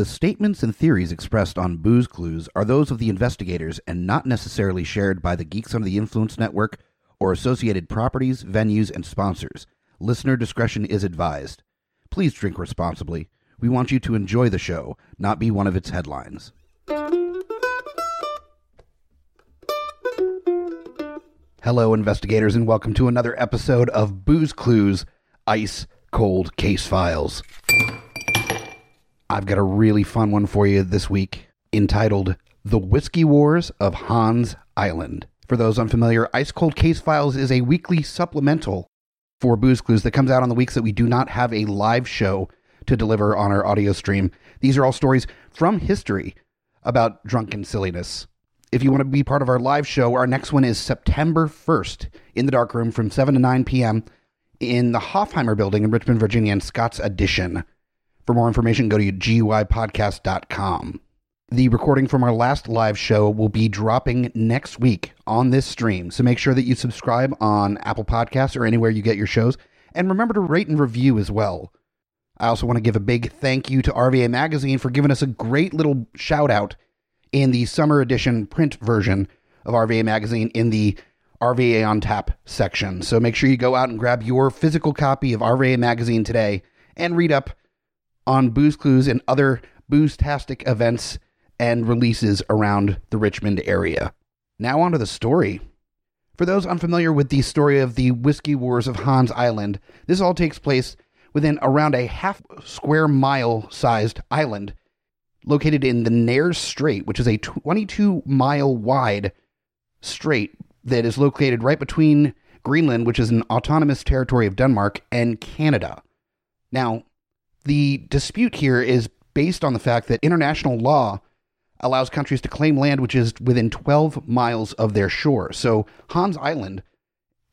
The statements and theories expressed on Booze Clues are those of the investigators and not necessarily shared by the Geeks Under the Influence Network or associated properties, venues, and sponsors. Listener discretion is advised. Please drink responsibly. We want you to enjoy the show, not be one of its headlines. Hello, investigators, and welcome to another episode of Booze Clues Ice Cold Case Files. I've got a really fun one for you this week entitled The Whiskey Wars of Hans Island. For those unfamiliar, Ice Cold Case Files is a weekly supplemental for Booze Clues that comes out on the weeks that we do not have a live show to deliver on our audio stream. These are all stories from history about drunken silliness. If you want to be part of our live show, our next one is September 1st in the dark room from 7 to 9 p.m. in the Hofheimer building in Richmond, Virginia, in Scott's Addition. For more information, go to guipodcast.com. The recording from our last live show will be dropping next week on this stream. So make sure that you subscribe on Apple Podcasts or anywhere you get your shows. And remember to rate and review as well. I also want to give a big thank you to RVA Magazine for giving us a great little shout out in the summer edition print version of RVA Magazine in the RVA on Tap section. So make sure you go out and grab your physical copy of RVA Magazine today and read up on Booze Clues and other booze-tastic events and releases around the Richmond area. Now on to the story. For those unfamiliar with the story of the Whiskey Wars of Hans Island, this all takes place within around a half square mile sized island located in the Nares Strait, which is a 22 mile wide strait that is located right between Greenland, which is an autonomous territory of Denmark, and Canada. Now, the dispute here is based on the fact that international law allows countries to claim land which is within 12 miles of their shore. So, Hans Island,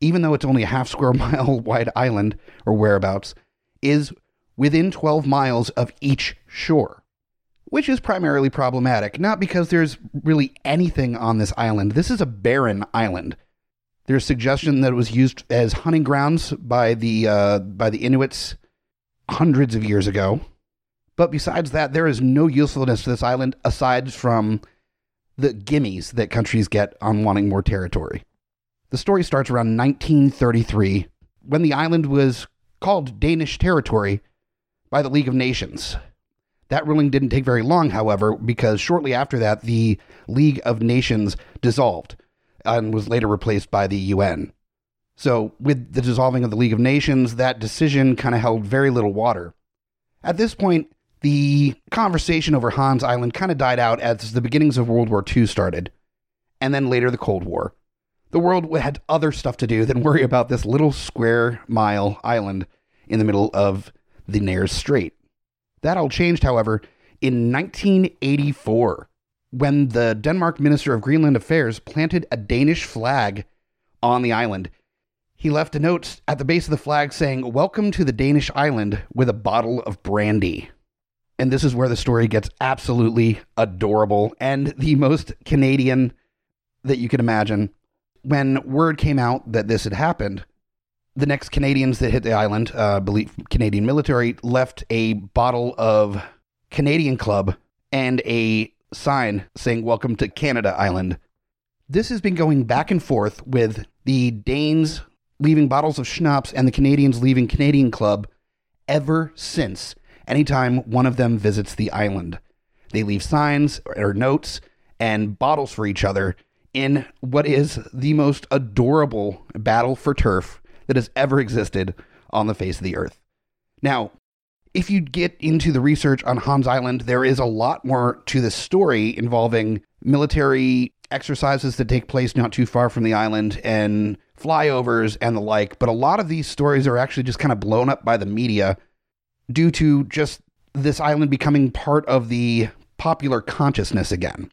even though it's only a half square mile wide island or whereabouts, is within 12 miles of each shore which is primarily problematic, not because there's really anything on this island. This is a barren island. There's suggestion that it was used as hunting grounds by the uh, by the Inuits hundreds of years ago. But besides that, there is no usefulness to this island aside from the gimmies that countries get on wanting more territory. The story starts around 1933 when the island was called Danish territory by the League of Nations. That ruling didn't take very long, however, because shortly after that, the League of Nations dissolved and was later replaced by the UN. So, with the dissolving of the League of Nations, that decision kind of held very little water. At this point, the conversation over Hans Island kind of died out as the beginnings of World War II started, and then later the Cold War. The world had other stuff to do than worry about this little square mile island in the middle of the Nares Strait. That all changed, however, in 1984 when the Denmark Minister of Greenland Affairs planted a Danish flag on the island. He left a note at the base of the flag saying, Welcome to the Danish island with a bottle of brandy. And this is where the story gets absolutely adorable and the most Canadian that you can imagine. When word came out that this had happened, the next Canadians that hit the island, uh, believe Canadian military, left a bottle of Canadian Club and a sign saying "Welcome to Canada Island." This has been going back and forth with the Danes leaving bottles of schnapps and the Canadians leaving Canadian Club ever since. Anytime one of them visits the island, they leave signs or notes and bottles for each other in what is the most adorable battle for turf that has ever existed on the face of the earth. Now, if you get into the research on Hans Island, there is a lot more to the story involving military exercises that take place not too far from the island and flyovers and the like. But a lot of these stories are actually just kind of blown up by the media due to just this island becoming part of the popular consciousness again.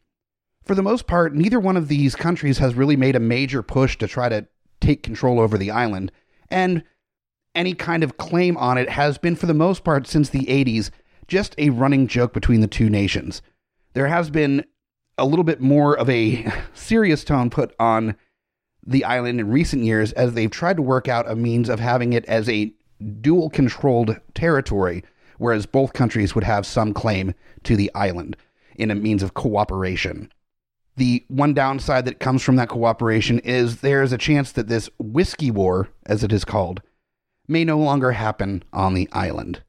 For the most part, neither one of these countries has really made a major push to try to take control over the island and any kind of claim on it has been, for the most part, since the 80s, just a running joke between the two nations. There has been a little bit more of a serious tone put on the island in recent years as they've tried to work out a means of having it as a dual controlled territory whereas both countries would have some claim to the island in a means of cooperation. The one downside that comes from that cooperation is there is a chance that this whiskey war, as it is called, may no longer happen on the island.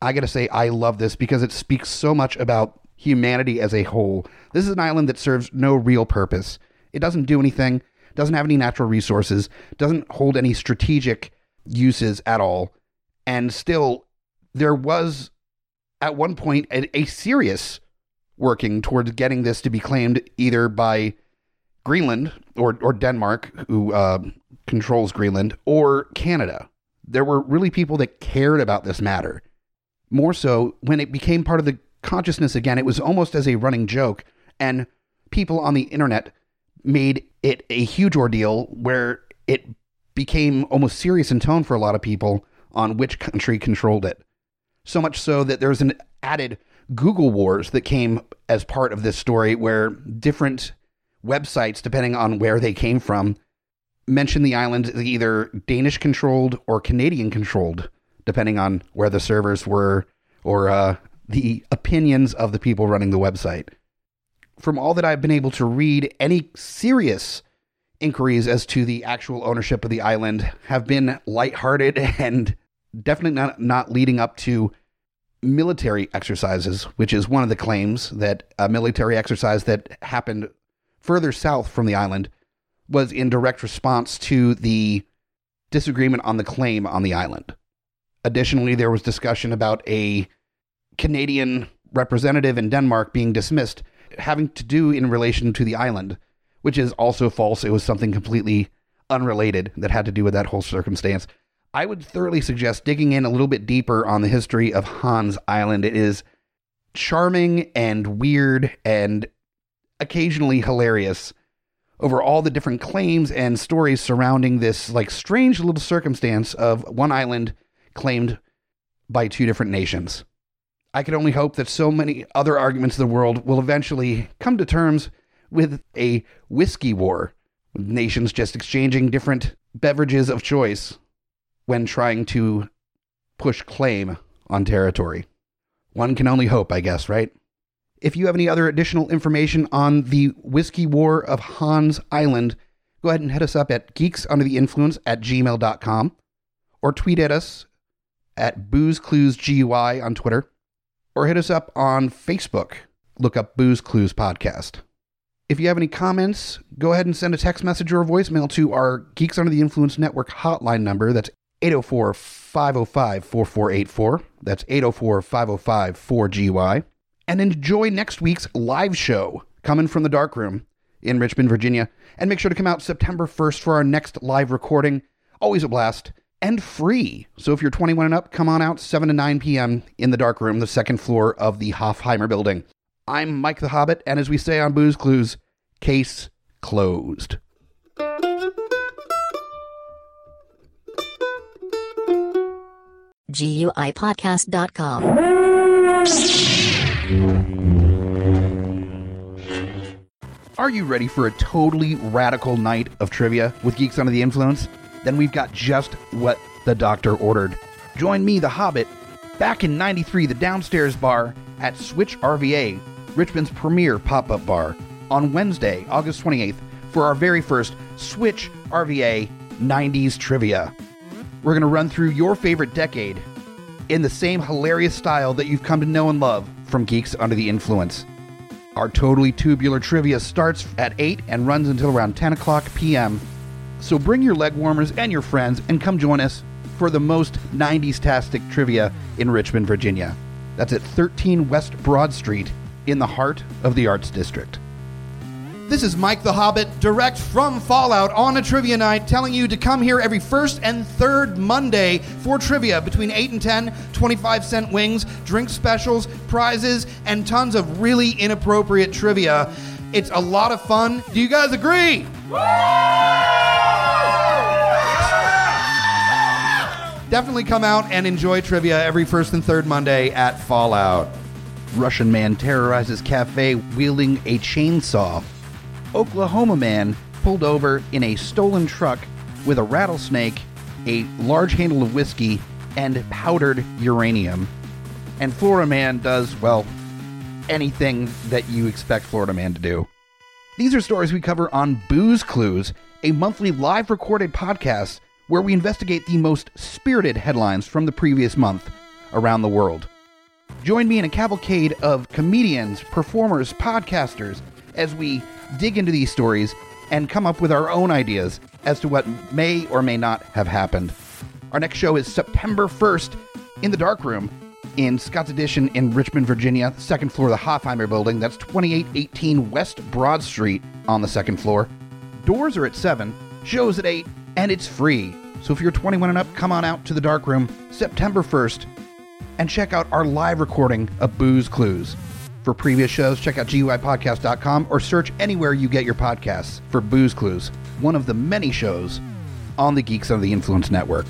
I gotta say, I love this because it speaks so much about humanity as a whole. This is an island that serves no real purpose. It doesn't do anything, doesn't have any natural resources, doesn't hold any strategic uses at all. And still, there was at one point a, a serious working towards getting this to be claimed either by Greenland or, or Denmark, who uh, controls Greenland, or Canada. There were really people that cared about this matter. More so, when it became part of the consciousness again, it was almost as a running joke, and people on the internet made it a huge ordeal where it became almost serious in tone for a lot of people on which country controlled it. So much so that there's an added Google Wars that came as part of this story where different websites, depending on where they came from, mentioned the island as either Danish controlled or Canadian controlled, depending on where the servers were or uh, the opinions of the people running the website. From all that I've been able to read, any serious inquiries as to the actual ownership of the island have been lighthearted and definitely not, not leading up to military exercises, which is one of the claims that a military exercise that happened further south from the island was in direct response to the disagreement on the claim on the island. Additionally, there was discussion about a Canadian representative in Denmark being dismissed having to do in relation to the island, which is also false. It was something completely unrelated that had to do with that whole circumstance. I would thoroughly suggest digging in a little bit deeper on the history of Hans Island. It is charming and weird and occasionally hilarious over all the different claims and stories surrounding this like strange little circumstance of one island claimed by two different nations. I can only hope that so many other arguments in the world will eventually come to terms with a whiskey war, with nations just exchanging different beverages of choice when trying to push claim on territory. One can only hope, I guess, right? If you have any other additional information on the Whiskey War of Hans Island, go ahead and hit us up at geeksundertheinfluence at gmail.com or tweet at us at boozecluesgui on Twitter or hit us up on Facebook. Look up Booze Clues Podcast. If you have any comments, go ahead and send a text message or a voicemail to our Geeks Under the Influence Network hotline number. That's 804 505 4484. That's 804 505 4GUI. And enjoy next week's live show coming from the dark room in Richmond, Virginia. And make sure to come out September 1st for our next live recording. Always a blast and free. So if you're 21 and up, come on out 7 to 9 p.m. in the dark room, the second floor of the Hofheimer building. I'm Mike the Hobbit, and as we say on Booze Clues, case closed. GUIPodcast.com. Are you ready for a totally radical night of trivia with Geeks Under the Influence? Then we've got just what the doctor ordered. Join me, the Hobbit, back in 93, the downstairs bar at Switch RVA, Richmond's premier pop up bar, on Wednesday, August 28th, for our very first Switch RVA 90s trivia. We're going to run through your favorite decade in the same hilarious style that you've come to know and love from Geeks Under the Influence. Our totally tubular trivia starts at 8 and runs until around 10 o'clock p.m. So bring your leg warmers and your friends and come join us for the most 90s tastic trivia in Richmond, Virginia. That's at 13 West Broad Street in the heart of the Arts District. This is Mike the Hobbit, direct from Fallout on a trivia night, telling you to come here every first and third Monday for trivia between 8 and 10, 25 cent wings, drink specials, prizes, and tons of really inappropriate trivia. It's a lot of fun. Do you guys agree? Definitely come out and enjoy trivia every first and third Monday at Fallout. Russian man terrorizes cafe wielding a chainsaw. Oklahoma man pulled over in a stolen truck with a rattlesnake, a large handle of whiskey, and powdered uranium. And Florida Man does, well, anything that you expect Florida Man to do. These are stories we cover on Booze Clues, a monthly live recorded podcast where we investigate the most spirited headlines from the previous month around the world. Join me in a cavalcade of comedians, performers, podcasters as we dig into these stories and come up with our own ideas as to what may or may not have happened. Our next show is September 1st in the Dark Room in Scott's Addition in Richmond, Virginia, second floor of the Hofheimer building. That's 2818 West Broad Street on the second floor. Doors are at 7, shows at 8, and it's free. So if you're 21 and up, come on out to the Dark Room September 1st and check out our live recording of Booze Clues. For previous shows, check out GUIPodcast.com or search anywhere you get your podcasts for Booze Clues, one of the many shows on the Geeks Under the Influence Network.